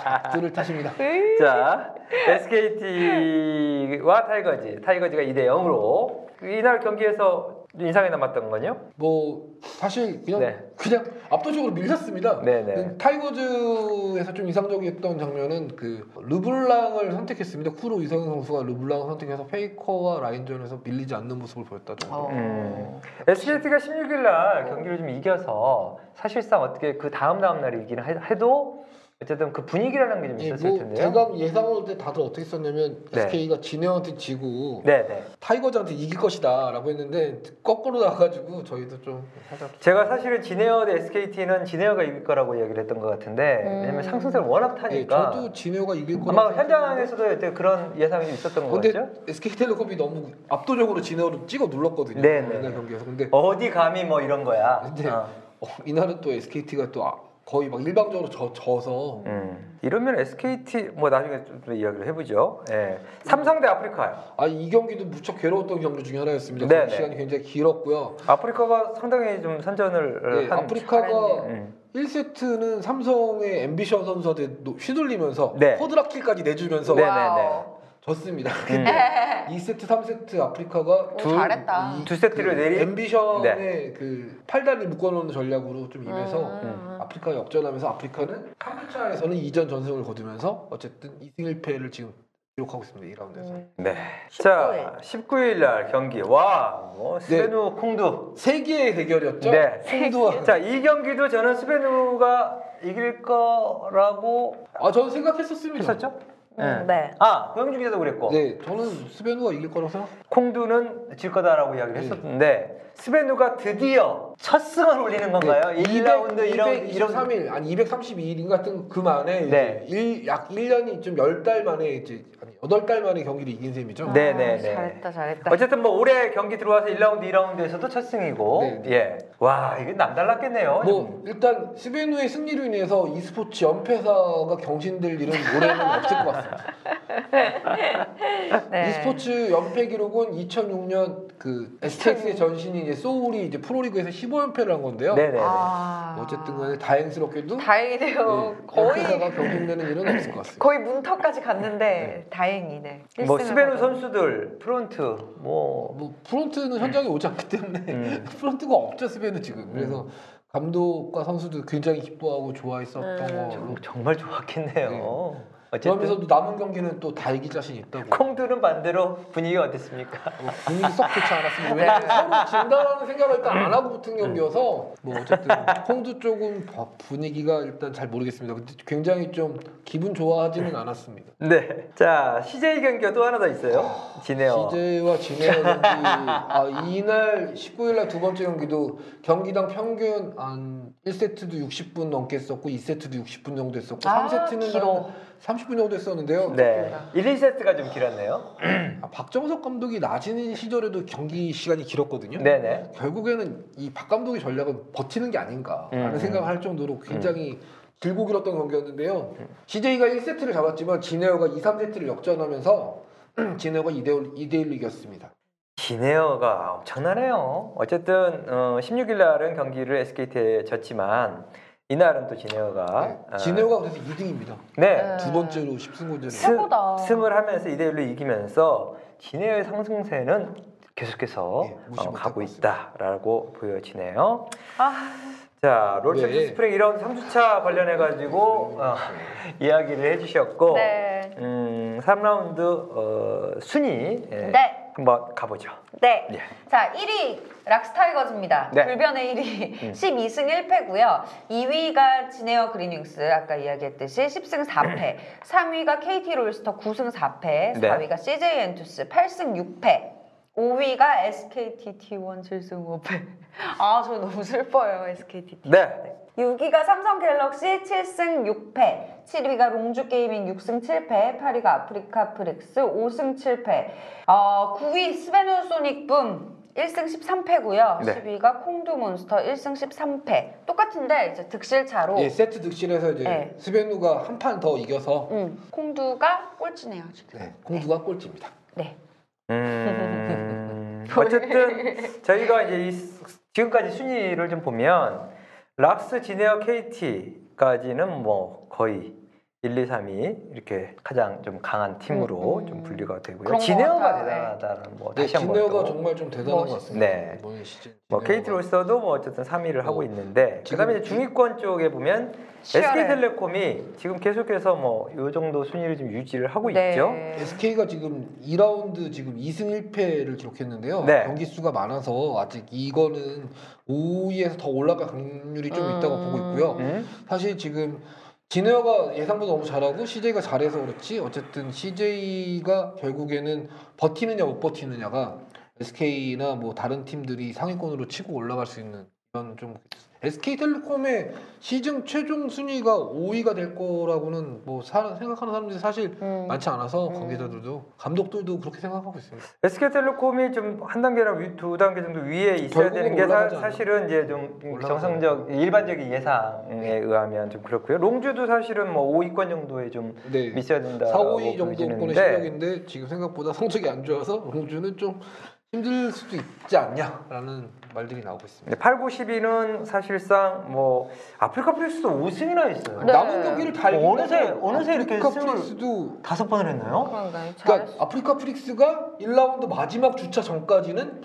작두를 타십니다. (laughs) 자, SKT와 타이거즈. 타이거즈가 2대 0으로 이날 경기에서 인상에 남았던 건요? 뭐 사실 그냥 네. 그냥 압도적으로 밀렸습니다. 네네. 그 타이거즈에서 좀 인상적이었던 장면은 그 르블랑을 선택했습니다. 쿠로 이성윤 선수가 르블랑을 선택해서 페이커와 라인전에서 밀리지 않는 모습을 보였다 정도. 어. 음. SKT가 16일 날 경기를 좀 이겨서 사실상 어떻게 그 다음 다음 해- 해도 어쨌든 그 분위기라는 게좀 예, 있었을 뭐 텐데요. 제가 예상할 때 다들 어떻게 썼냐면 네. SK가 진해한테 지고 네, 네. 타이거즈한테 이길 것이다라고 했는데 거꾸로 나와가지고 저희도 좀 살짝 제가 사실은 진에어 대 SKT는 진에어가 이길 거라고 이야기를 했던 것 같은데 음. 왜냐면 상승세를 워낙 예, 타니까 저도 진에어가 이길 거라고 아마 현장에서도 어때 그런 예상이 좀 있었던 것 근데 같죠? SK텔레콤이 너무 압도적으로 진에어를 찍어 눌렀거든요. 네, 네. 경기에서 근데 어디 감히 뭐 이런 거야. 근데 어. 어, 이날은 또 SKT가 또 아, 거의 막 일방적으로 져, 져서 음. 이러면 SKT 뭐 나중에 좀더 이야기를 해보죠. 예. 삼성 대 아프리카요. 아이 경기도 무척 괴로웠던 경기 중에 하나였습니다. 네, 네. 시간이 굉장히 길었고요. 아프리카가 상당히 좀 선전을 네, 한. 아프리카가. 음. 1세트는 삼성의 앰비션 선수한테 노- 휘둘리면서 네. quadra kill까지 내주면서 네, 네. 졌습니다. 음. (laughs) 근데 2세트, 3세트 아프리카가 오, 잘했다. 이- 두 세트를 그 내리- 앰비션의 그 팔다리를 묶어놓는 전략으로 좀 임해서 음. 아프리카가 역전하면서 아프리카는 3주차에서는 2전 전승을 거두면서 어쨌든 2승 1패를 지금 기록하고 있습니다. 2라운드에서. 음. 네. 19일. 자, 19일 날 경기. 와, 뭐 네. 스베누 콩두. 세기의 대결이었죠. 네. 콩두와 자, 이 경기도 저는 스베누가 이길 거라고 아 저는 생각했었습니다. 했었죠? 음, 네. 아, 고영주 기자도 그랬고. 네, 저는 스베누가 이길 거라고 생각. 콩두는 질 거다라고 이야기를 네. 했었는데 스베누가 드디어 첫 승을 올리는 건가요? 1라운드, 2라운드, 2라운드. 223일 아니 232일 같은 그 만에 네. 이제 일, 약 1년이 좀 10달 만에 이제 아니 8달 만에 경기를 이긴 셈이죠. 네, 아, 네, 네. 잘했다, 잘했다. 어쨌든 뭐 올해 경기 들어와서 1라운드, 2라운드에서도 첫 승이고 네, 예. 와, 이게 남달랐겠네요. 뭐 일단 스베누의 승리로 인해서 e스포츠 연패사가 경신될 일은 올해는 (laughs) 없을 것 같습니다. 네. e스포츠 연패 기록은 2006년 그 STX의 전신인 이제 소울이 이제 프로리그에서 15연패를 한 건데요. 네, 네, 네. 아. 어쨌든 간에 다행스럽게도 다행이네요. 네, 거의 연패사가 경신되는 일은 없을 것 같습니다. 거의 문턱까지 갔는데 다행 이네. 뭐 일승을 스베누. 선수들 프론트 뭐 뭐 프론트는 현장에 오지 않기 때문에 음. (laughs) 프론트가 없죠 스베누 지금. 그래서 감독과 선수들 굉장히 기뻐하고 좋아했었던 음. 정- 정말 좋았겠네요. 네. 그러면서도 남은 경기는 또 다 이길 자신 있다고. 콩두는 반대로 분위기가 어땠습니까? 뭐 분위기 썩 좋지 않았습니다. 네. 왜냐면 서로 진다라는 생각을 일단 안 하고 붙은 경기여서 뭐 어쨌든 콩두 쪽은 바- 분위기가 일단 잘 모르겠습니다. 근데 굉장히 좀 기분 좋아하지는 않았습니다. 네. 자, CJ 경기가 또 하나 더 있어요. 지네어. CJ와 진해어 경기 아 이날 19일 날 두 번째 경기도 경기당 평균 한 1세트도 60분 넘게 했었고 2세트도 60분 정도 했었고 아, 3세트는 길어. 30분 정도 했었는데요. 네. 1, 2세트가 좀 길었네요. 아, 박정석 감독이 낮은 시절에도 경기 시간이 길었거든요. 네네. 결국에는 이 박 감독의 전략은 버티는 게 아닌가라는 음, 생각을 할 정도로 굉장히 길고 길었던 경기였는데요. CJ가 1세트를 잡았지만 진에어가 2, 3세트를 역전하면서 진에어가 2대 1로 이겼습니다. 지네어가 엄청나네요. 어쨌든 어, 16일 날은 경기를 SKT에 졌지만 이날은 또 진에어가 네. 진에어가 그래서 2등입니다. 네. 네. 두 번째로 10승 스- 권제를 최고다. 승을 하면서 2대 1로 이기면서 진에어의 상승세는 계속해서 예, 어, 가고. 있다라고 보여지네요. 아, 자, 롤챔스 네. 스프링 1라운드 3주차 관련해 가지고 어, 이야기를 해주셨고, 네. 음, 3라운드 어, 순위 예, 네. 한번 가보죠. 네. 예. 자, 1위 락스 타이거즈입니다. 네. 불변의 1위 음. 12승 1패고요. 2위가 진에어 그린윙스 아까 이야기했듯이 10승 4패. 3위가 KT 롤스터 9승 4패. 네. 4위가 CJ 엔투스 8승 6패. 5위가 SKT T1 7승 5패. 아, 저 너무 슬퍼요. SKT T1. 네. 6위가 삼성 갤럭시 7승 6패, 7위가 롱주 게이밍 6승 7패, 8위가 아프리카 프릭스 5승 7패, 어, 9위 스베누 소닉 붐 1승 13패고요. 네. 10위가 콩두 몬스터 1승 13패. 똑같은데 이제 득실차로 예, 세트 득실에서 이제 네. 스베누가 한 판 더 이겨서 음, 콩두가 꼴찌네요, 지금. 네, 공두가 꼴찌입니다. 네. 음, (laughs) 어쨌든 저희가 이제 지금까지 순위를 좀 보면 락스, 지네어, KT까지는 뭐 거의 1, 2, 3위 이렇게 가장 좀 강한 팀으로 음, 음. 좀 분류가 되고요. 지네어가 같아요. 대단하다는 뭐 네, 다시 한번 진에어가 또 정말 좀 대단한 것. 같습니다. 네. 뭐. KT 롤스터도 뭐 어쨌든 3위를 하고 뭐, 있는데 지금 그다음에 이제 중위권 쪽에 보면. SK텔레콤이 지금 계속해서 뭐이 정도 순위를 좀 유지를 하고 네. 있죠. SK가 지금 2라운드 지금 2승 1패를 기록했는데요. 네. 경기 수가 많아서 아직 이거는 5위에서 더 올라갈 확률이 좀 있다고 음. 보고 있고요. 음? 사실 지금 진에어가 예상보다 너무 잘하고 CJ가 잘해서 그렇지 어쨌든 CJ가 결국에는 버티느냐 못 버티느냐가 SK나 뭐 다른 팀들이 상위권으로 치고 올라갈 수 있는 이런 좀 SK텔레콤의 시즌 최종 순위가 5위가 될 거라고는 뭐 사- 생각하는 사람들이 사실 음. 많지 않아서 음. 관계자들도 감독들도 그렇게 생각하고 있습니다. SK텔레콤이 좀 한 단계나 위, 두 단계 정도 위에 있어야 되는 게 사? 사실은 이제 좀 정상적 일반적인 예상에 의하면 좀 그렇고요. 롱주도 사실은 뭐 5위권 정도에 좀 네. 있어야 된다. 4, 5위 정도권의 실력인데 지금 생각보다 성적이 안 좋아서 롱주는 좀 힘들 수도 있지 않냐라는 말들이 나오고 있습니다. 8, 9, 10위는 사실상 뭐 아프리카 프릭스도 5승이나 했어요. 네. 남은 경기를 다 뭐 어느새- 어느새 이렇게 아프리카 승을- 프릭스도 다섯 번을 했나요? 그러니까 잘했어. 아프리카 프릭스가 1라운드 마지막 주차 전까지는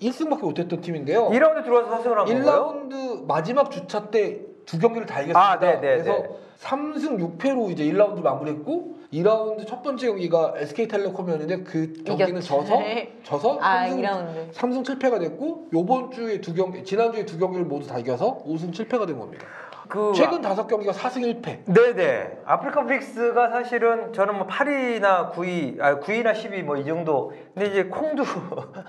1승밖에 못했던 팀인데요. 2라운드 들어와서 4승을 한 건가요? 1라운드 마지막 주차 때 두 경기를 다 이겼습니다. 아, 네, 네, 그래서 네. 3승 6패로 이제 1라운드 마무리했고 2라운드 첫 번째 경기가 SK텔레콤이었는데 그 경기는 이겼지. 져서 져서 아 3승 2라운드. 3승 7패가 됐고 요번 주에 두 경기 지난주에 두 경기를 모두 다 이겨서 5승 7패가 된 겁니다. 그 최근 다섯 경기가 4승 1패. 네네. 아프리카 프릭스가 사실은 저는 뭐 8위나 9위, 아 9위나 10위 뭐 이 정도. 근데 이제 콩두,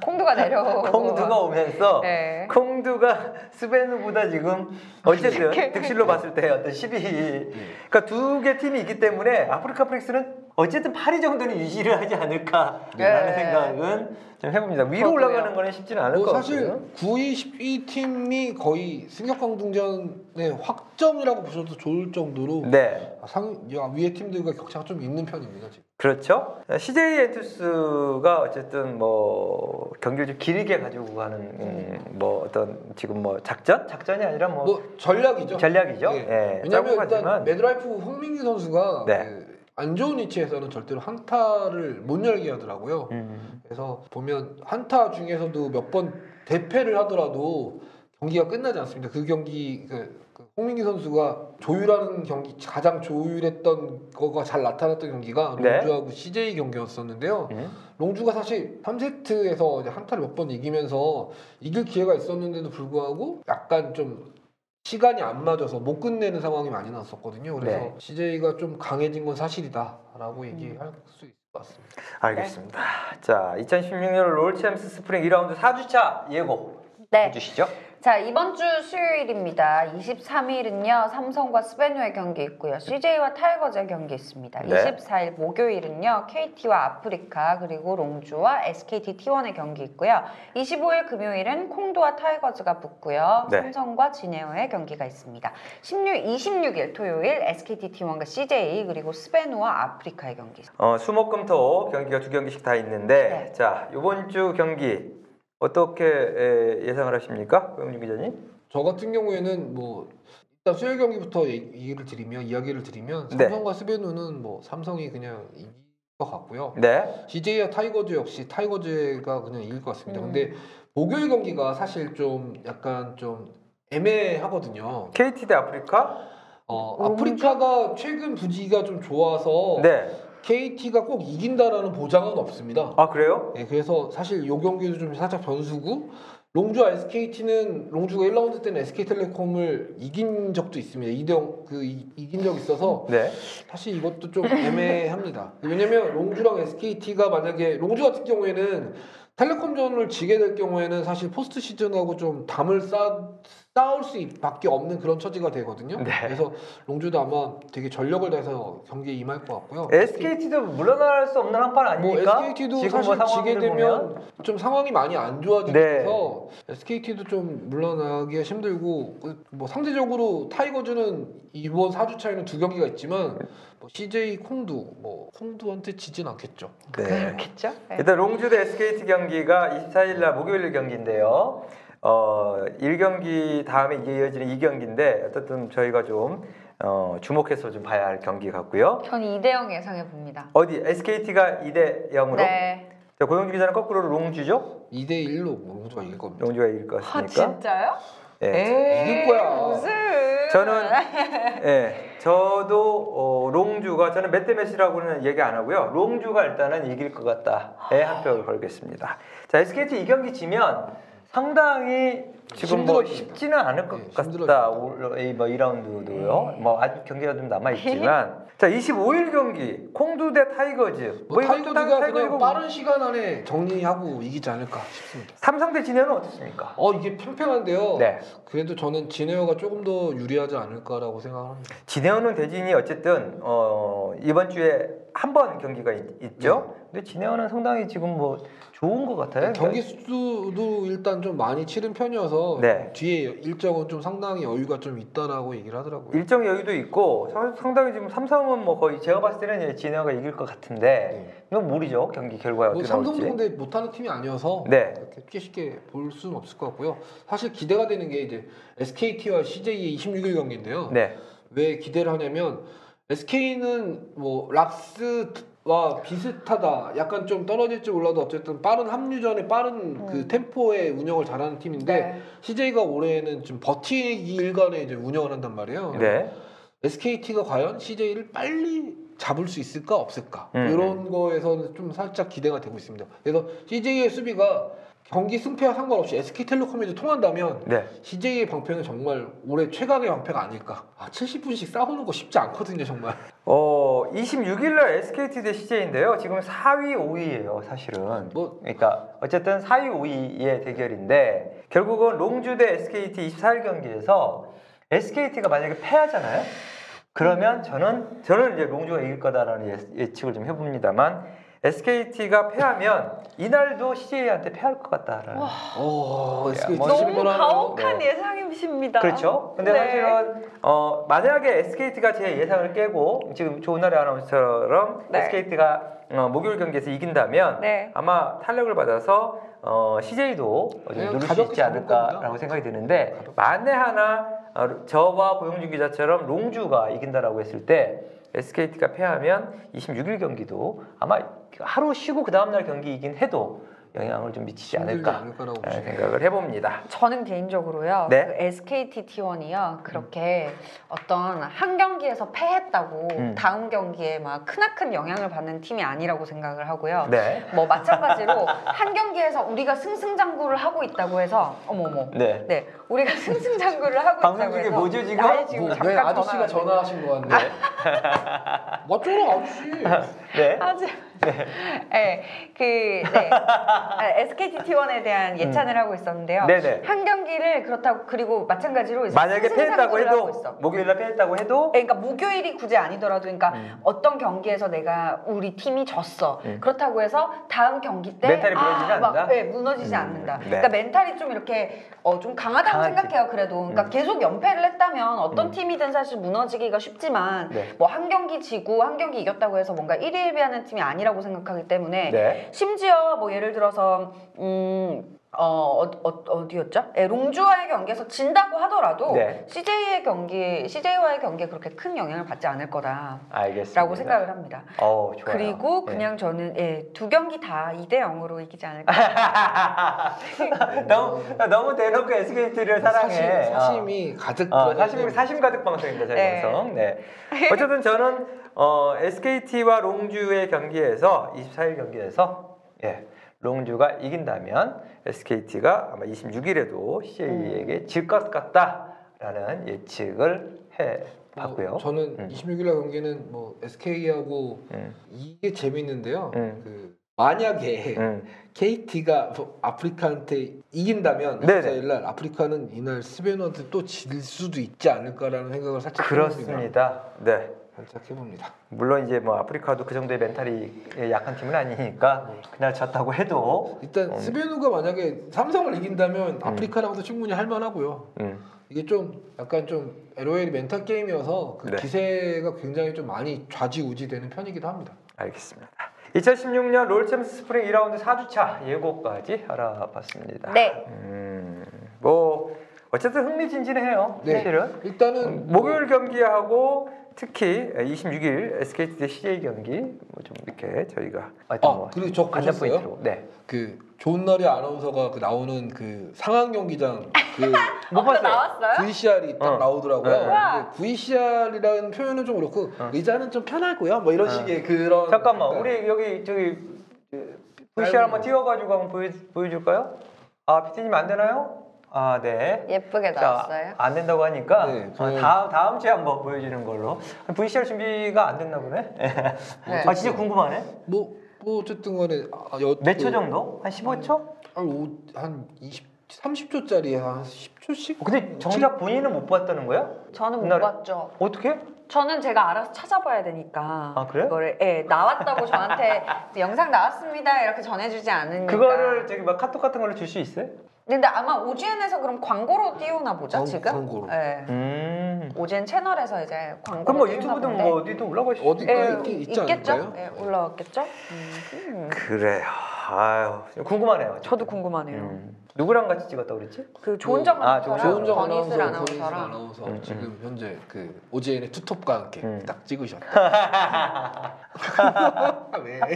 콩두가 내려오고. (laughs) 콩두가 오면서 네. 콩두가 스베누보다 지금 어쨌든 (laughs) 득실로 봤을 때 어떤 10위. 그러니까 두 개 팀이 있기 때문에 아프리카 프릭스는 어쨌든 8위 정도는 유지를 하지 않을까라는 네. 생각은 좀 해봅니다. 위로. 올라가는 거는 쉽지는 않을 뭐것 사실 같고요. 9위, 10위 팀이 거의 승격 강등전의 확 정이라고 보셔도 좋을 정도로 네. 상 야, 위에 팀들과 격차가 좀 있는 편입니다. 지금. 그렇죠. CJ 엔투스가 어쨌든 뭐 경기를 좀 길게 가지고 가는 음, 뭐 어떤 지금 뭐 작전? 작전이 아니라 뭐, 뭐 전략이죠. 전략이죠. 예. 예. 왜냐하면 일단 매드라이프 홍민기 선수가 네. 그 안 좋은 위치에서는 절대로 한타를 못 열게 하더라고요. 음, 그래서 보면 한타 중에서도 몇 번 대패를 하더라도 경기가 끝나지 않습니다. 그 경기 그, 그 홍민기 선수가 조율하는 경기 가장 조율했던 거가 잘 나타났던 경기가 네. 롱주하고 CJ 경기였었는데요. 음. 롱주가 사실 3세트에서 한타를 몇 번 이기면서 이길 기회가 있었는데도 불구하고 약간 좀 시간이 안 맞아서 못 끝내는 상황이 많이 났었거든요. 그래서 네. CJ가 좀 강해진 건 사실이다라고 얘기할 수 있을 것 같습니다. 알겠습니다. 자, 2016년 롤챔스 스프링 2라운드 4주차 예고 네. 해주시죠. 자 이번 주 수요일입니다. 23일은요 삼성과 스베누의 경기 있고요. CJ와 타이거즈의 경기 있습니다. 네. 24일 목요일은요 KT와 아프리카 그리고 롱주와 SKT T1의 경기 있고요. 25일 금요일은 콩두와 타이거즈가 붙고요. 네. 삼성과 진에어의 경기가 있습니다. 16, 26일 토요일 SKT T1과 CJ 그리고 스베누와 아프리카의 경기 있습니다. 어, 수목금토 경기가 두 경기씩 다 있는데 네. 자, 이번 주 경기 어떻게 에, 예상을 하십니까? 고영준 기자님? 저 같은 경우에는 뭐 일단 수요일 경기부터 얘- 얘기를 드리면 이야기를 드리면 네. 삼성과 스베누는 뭐 삼성이 그냥 이길 것 같고요. 네. CJ와 타이거즈 역시 타이거즈가 그냥 이길 것 같습니다. 음. 근데 목요일 경기가 사실 좀 약간 좀 애매하거든요. KT 대 아프리카? 어, 음. 아프리카가 최근 분위기가 좀 좋아서 네. KT가 꼭 이긴다라는 보장은 없습니다. 아, 그래요? 네, 그래서 사실 요 경기도 좀 살짝 변수고 롱주와 SKT는 롱주가 1라운드 때는 SK텔레콤을 이긴 적도 있습니다. 2대 0, 그 이, 이긴 적 있어서 네. 사실 이것도 좀 애매합니다. 왜냐면 롱주랑 SKT가 만약에 롱주 같은 경우에는 텔레콤전을 지게 될 경우에는 사실 포스트 시즌하고 좀 담을 쌓, 쌓을 수밖에 없는 그런 처지가 되거든요. 네. 그래서 롱주도 아마 되게 전력을 다해서 경기에 임할 것 같고요. SKT도 물러날 수 없는 한판뭐 아닙니까? SKT도 지금 사실 뭐 지게 되면 보면. 좀 상황이 많이 안 좋아지면서 네. SKT도 좀 물러나기가 힘들고 그뭐 상대적으로 타이거즈는 이번 4주 차에는 두 경기가 있지만 뭐 CJ 콩두 뭐 콩두한테 지진 않겠죠. 네. 그렇겠죠? 네. 일단 롱주 대 SKT 경기가 24일 날 목요일 경기인데요. 어, 1경기 다음에 이게 이어지는 2경기인데 어쨌든 저희가 좀 어, 주목해서 좀 봐야 할 경기 같고요. 전 2대 0 예상해 봅니다. 어디 SKT가 2대 0으로? 네. 자, 고영주 기자는 거꾸로 롱주죠? 2대 1로 뭐 롱주가 이길 겁니다. 롱주가 이길 것아 같습니까? 진짜요? 예. 이길 거야. 무슨? 저는 (laughs) 예, 저도 어, 롱주가 저는 몇 대 몇이라고는 얘기 안 하고요. 롱주가 일단은 이길 것 같다 에 한 표를 걸겠습니다. 자, SKT 이 경기 지면 상당히 지금 뭐. 쉽지는 않을 것 네, 같다. 올- 이 뭐 2라운드도요. 뭐 아직 경기가 좀 남아 있지만 (laughs) 자 25일 경기 콩두 대 타이거즈. 뭐 이거 타이거즈가 타이거즈가 그냥 빠른 시간 안에 정리하고 이기지 않을까 싶습니다. 삼성 대 진에어는 어떻습니까? 어 이게 팽팽한데요. 네. 그래도 저는 진에어가 조금 더 유리하지 않을까라고 생각합니다. 진해원은 대진이 어쨌든 어, 이번 주에 한 번 경기가 있, 죠 근데 진해원은 상당히 지금 뭐 좋은 것 같아요. 경기 수도 일단 좀 많이 치른 편이어서 네. 뒤에 일정은 좀 상당히 여유가 좀 있다라고 얘기를 하더라고요. 일정 여유도 있고 상- 상당히 지금 삼성은 뭐 거의 제가 봤을 때는 진해가 이길 것 같은데 네. 이건 모르죠 경기 결과가 뭐 어떻게 삼성도 나올지. 근데 못하는 팀이 아니어서 네. 쉽게 쉽게 볼 수는 없을 것 같고요. 사실 기대가 되는 게 이제 SKT와 CJ의 26일 경기인데요. 네. 왜 기대를 하냐면 SK는 뭐 락스와 비슷하다. 약간 좀 떨어질지 몰라도 어쨌든 빠른 합류전에 빠른 그 음. 템포의 운영을 잘하는 팀인데 네. CJ가 올해는 좀 버티기 일간에 이제 운영을 한단 말이에요. 네. SKT가 과연 CJ를 빨리 잡을 수 있을까 없을까 음. 이런 거에서는 좀 살짝 기대가 되고 있습니다. 그래서 CJ의 수비가 경기 승패와 상관없이 SK텔레콤에도 통한다면 네. CJ의 방패는 정말 올해 최강의 방패가 아닐까. 아, 70분씩 싸우는 거 쉽지 않거든요, 정말. 어 26일 날 SKT 대 CJ인데요. 지금 4위 5위예요, 사실은. 뭐 그러니까 어쨌든 4위 5위의 대결인데 결국은 롱주 대 SKT 24일 경기에서 SKT가 만약에 패하잖아요. 그러면 저는 저는 이제 롱주가 이길 거다라는 예- 예측을 좀 해봅니다만 SKT가 패하면 이날도 CJ한테 패할 것 같다라는. 어, SK 뭐 너무. 가혹한 네. 예상이십니다. 그렇죠. 근데 네. 사실은 어, 만약에 SKT가 제 예상을 깨고 지금 좋은 날의 아나운서처럼 네. SKT가 어, 목요일 경기에서 이긴다면 네. 아마 탄력을 받아서 어, CJ도 그냥 누를 수 있지 않을까라고. 생각이 드는데 만에 하나 어, 저와 고영주 기자처럼 롱주가 이긴다라고 했을 때 SKT가 패하면 26일 경기도 아마 하루 쉬고 그 다음날 경기이긴 해도 영향을 좀 미치지 않을까 보시면 생각을 해봅니다. 저는 개인적으로요. 네. 그 SKT T1이요. 그렇게 어떤 한 경기에서 패했다고 음. 다음 경기에 막 크나큰 영향을 받는 팀이 아니라고 생각을 하고요. 네. 뭐 마찬가지로 한 경기에서 우리가 승승장구를 하고 있다고 해서 어머머. 네. 네, 우리가 (laughs) 승승장구를 하고 방송 있다고 중에 뭐죠, 지금? 나의 지금 뭐, 잠깐 왜 아저씨가 전화가 전화하신 거 같네. 맞죠, 아저씨. (laughs) 네. 하지. (laughs) 네, 그 네. SKT T1에 대한 예찬을 하고 있었는데요. 음. 네네. 한 경기를 그렇다고 그리고 마찬가지로 만약에 패했다고 해도. 목요일날 패했다고 해도 네, 그러니까 목요일이 굳이 아니더라도 그러니까 음. 어떤 경기에서 내가 우리 팀이 졌어 음. 그렇다고 해서 다음 경기 때 멘탈이 무너지지 아, 막, 않는다? 네, 무너지지 음, 않는다 네. 그러니까 멘탈이 좀 이렇게 어, 좀 강하다고 강하지. 생각해요 그래도 그러니까 음. 계속 연패를 했다면 어떤 음. 팀이든 사실 무너지기가 쉽지만 네. 뭐한 경기 지고 한 경기 이겼다고 해서 뭔가 1위 1비하는 팀이 아니라고 생각하기 때문에 네. 심지어 뭐 예를 들어서 음 어, 어, 어, 어디였죠? 예, 롱주와의 경기에서 진다고 하더라도 네. CJ의 경기, CJ와의 경기에 그렇게 큰 영향을 받지 않을 거다라고 알겠습니다. 생각을 합니다. 어, 좋아요. 그리고 네. 그냥 저는 예, 두 경기 다 2대 0으로 이기지 않을까. (laughs) 너무 너무 대놓고 SKT를 사랑해. 사심, 사심 이 가득 어, 사심 사심 가득 방송입니다 저희 네. 방송. 네. (laughs) 어쨌든 저는 어, SKT와 롱주의 경기에서 24일 경기에서 예, 롱주가 이긴다면 SKT가 아마 26일에도 CJ에게 질것 같다라는 예측을 해 봤고요. 어, 저는 음. 26일 날 경기는 뭐 SK하고 음, 이게 재밌는데요. 음. 그 만약에 음. KT가 아프리카한테 이긴다면 네네. 24일 날 아프리카는 이날 스베너한테 또 질 수도 있지 않을까라는 생각을 살짝 해봅니다. 그렇습니다. 네. 살짝 해봅니다. 물론 이제 뭐 아프리카도 그 정도의 멘탈이 약한 팀은 아니니까 그날 졌다고 해도 일단 음. 스베누가 만약에 삼성을 이긴다면 아프리카랑도 충분히 할만하고요. 음, 이게 좀 약간 좀 LOL이 멘탈 게임이어서 그 네. 기세가 굉장히 좀 많이 좌지우지되는 편이기도 합니다. 알겠습니다. 2016년 롤챔스 스프링 2라운드 4주차 예고까지 알아봤습니다. 네. 음, 뭐 어쨌든 흥미진진해요. 네. 사실은 일단은 목요일 경기하고 특히 26일 SKT 대 CJ 경기 뭐 좀 이렇게 저희가 어떤 아뭐 그리고 저 보셨어요? 네. 그 좋은 날의 아나운서가 그 나오는 그 상황 경기장 그 (laughs) 못 봤어요. 나왔어요? VCR이 딱 어. 나오더라고요. 네. 우와. VCR이라는 표현은 좀 그렇고 어. 의자는 좀 편하고요. 뭐 이런 어. 식의 그런 잠깐만 약간 우리 여기 저기 VCR 한번 띄워가지고 한번 보여, 보여줄까요? 아 PT님 안 되나요? 아, 네. 예쁘게 자, 나왔어요. 안 된다고 하니까 네, 어, 저는- 다음 다음 주에 한번 보여주는 걸로. VCR 준비가 안 됐나 보네. (laughs) 네. 아 진짜 궁금하네. 뭐, 뭐 어쨌든 간에 아, 여, 몇 초 정도? 한 15초? 한, 오- 한 20, 30초짜리 한 10초씩? 근데 정작 본인은 못 봤다는 거야? 저는 못 옛날에- 봤죠. 어떻게? 저는 제가 알아서 찾아봐야 되니까. 아, 그래요? 그거를 예, 나왔다고 저한테 (laughs) 영상 나왔습니다 이렇게 전해주지 않으니까. 그거를 저기 막 카톡 같은 걸로 줄 수 있어요? 근데 아마 오지엔에서 그럼 광고로 띄우나 보죠 광- 지금? 광고로. 예. 음. 오지엔 채널에서 이제 광고. 그럼 뭐 유튜브든 뭐 어디든 올라갈 수 어디- 예, 있- 있지 있겠죠? 않을까요? 예, 올라왔겠죠? 음. 그래요. 아유 궁금하네요. 저도 궁금하네요. 음. 누구랑 같이 찍었다 그랬지? 그 조은정 아, 아나운서랑 조은정 권희슬 아나운서, 권희슬 아나운서랑 아나운서 음, 지금 현재 그 오지엔의 투톱과 함께 음. 딱 찍으셨다. (laughs) 왜? 예,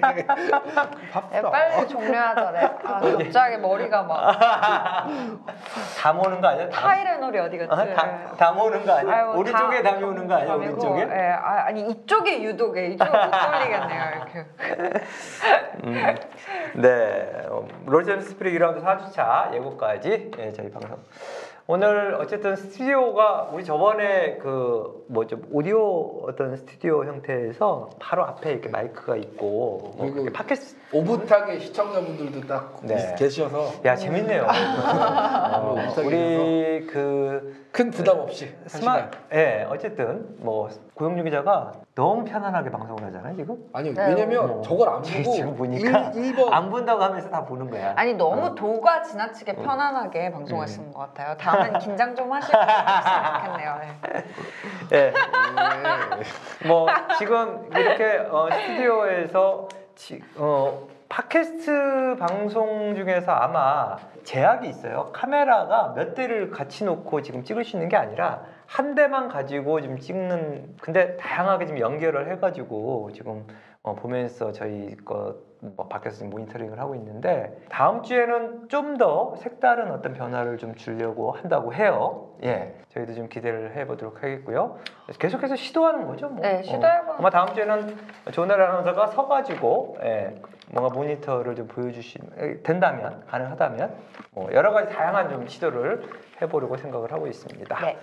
바쁘다. 빨리 종료하자래. 아, (laughs) 갑자기 머리가 막 (laughs) 다 모으는 거 아니야? 다, 타이레놀이 어디 갔지? 아, 다, 다 모으는 거 아니야? 아유, 오른쪽에 다- 담이 오는 거 아니야? 아니고, 오른쪽에? 예, 아, 아니 이쪽에 유독에 이쪽을 못 돌리겠네요 이렇게. 음, 네, 어, 롤챔스 스프링 2라운드 4주차 예고까지 예, 저희 방송. 오늘 어쨌든 스튜디오가 우리 저번에 그 뭐죠 오디오 어떤 스튜디오 형태에서 바로 앞에 이렇게 마이크가 있고 뭐 그리고 팟캐스트 오붓하게 시청자분들도 딱 네. 계셔서 야 재밌네요. (laughs) 어, 오붓하게 우리 그 큰 부담 없이 한 스마. 예 어쨌든 뭐 고영주 기자가 너무 편안하게 방송을 하잖아요 지금. 아니요 네. 왜냐면 어. 저걸 안 지금 보고 보니까 1, 번 안 본다고 하면서 다 보는 거야. 아니 너무 어. 도가 지나치게 편안하게 방송하시는 것 같아요. 다음엔 긴장 좀 하시고 좋겠네요. 예. 예. 네. 뭐 지금 이렇게 어, 스튜디오에서 지, 어, 팟캐스트 방송 중에서 아마 제약이 있어요. 카메라가 몇 대를 같이 놓고 지금 있는 게 아니라 한 대만 가지고 지금 찍는. 근데 다양하게 지금 연결을 해가지고 지금 어, 보면서 저희 거 뭐 밖에서 지금 모니터링을 하고 있는데 다음 주에는 좀 더 색다른 어떤 변화를 좀 주려고 한다고 해요. 예, 저희도 좀 기대를 해보도록 하겠고요. 계속해서 시도하는 거죠. 뭐. 네, 시도해봐. 어, 아마 다음 주에는 조넬 아나운서가 서가지고 예, 뭔가 모니터를 좀 보여주시면 된다면 가능하다면 뭐 여러 가지 다양한 좀 시도를 해보려고 생각을 하고 있습니다. 네.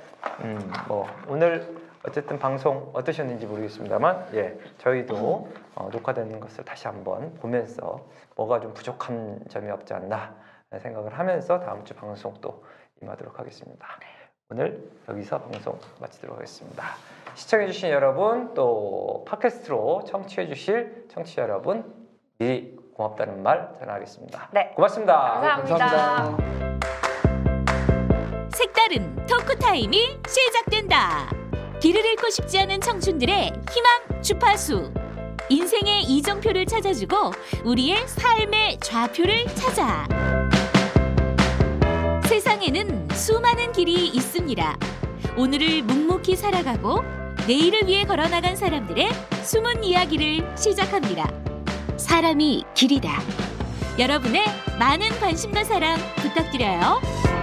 음, 뭐 오늘 어쨌든 방송 어떠셨는지 모르겠습니다만, 예, 저희도 어, 녹화되는 것을 다시 한번 보면서 뭐가 좀 부족한 점이 없지 않나 생각을 하면서 다음 주 방송 또 임하도록 하겠습니다. 오늘 여기서 방송 마치도록 하겠습니다. 시청해주신 여러분 또 팟캐스트로 청취해주실 청취자 여러분 미리 고맙다는 말 전하겠습니다. 네. 고맙습니다. 감사합니다. 감사합니다. 색다른 토크 타임이 시작된다. 길을 잃고 싶지 않은 청춘들의 희망 주파수. 인생의 이정표를 찾아주고 우리의 삶의 좌표를 찾아. 세상에는 수많은 길이 있습니다. 오늘을 묵묵히 살아가고 내일을 위해 걸어나간 사람들의 숨은 이야기를 시작합니다. 사람이 길이다. 여러분의 많은 관심과 사랑 부탁드려요.